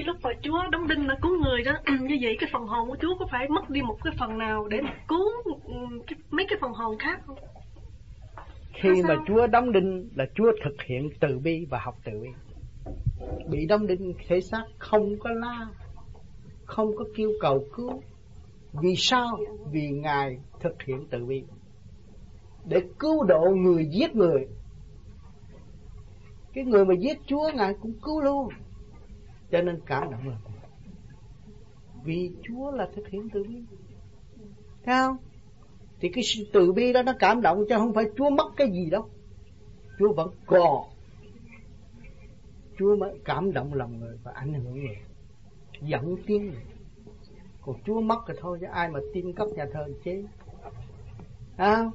cái lúc mà Chúa đóng đinh là cứu người đó như vậy cái phần hồn của Chúa có phải mất đi một cái phần nào để mà cứu cái, mấy cái phần hồn khác không? Khi mà Chúa đóng đinh là Chúa thực hiện từ bi và học từ bi. Bị đóng đinh thể xác không có la, không có kêu cầu cứu. Vì sao? Vì Ngài thực hiện từ bi để cứu độ người giết người cái người mà giết Chúa Ngài cũng cứu luôn cho nên cảm động là vì Chúa là thực hiện từ bi. Thấy không? Thì cái sự từ bi đó nó cảm động chứ không phải Chúa mất cái gì đâu. Chúa vẫn còn. Chúa mới cảm động lòng người và ảnh hưởng người. Dẫn tiếng người. Còn Chúa mất rồi thôi chứ ai mà tin cấp nhà thờ chế. À,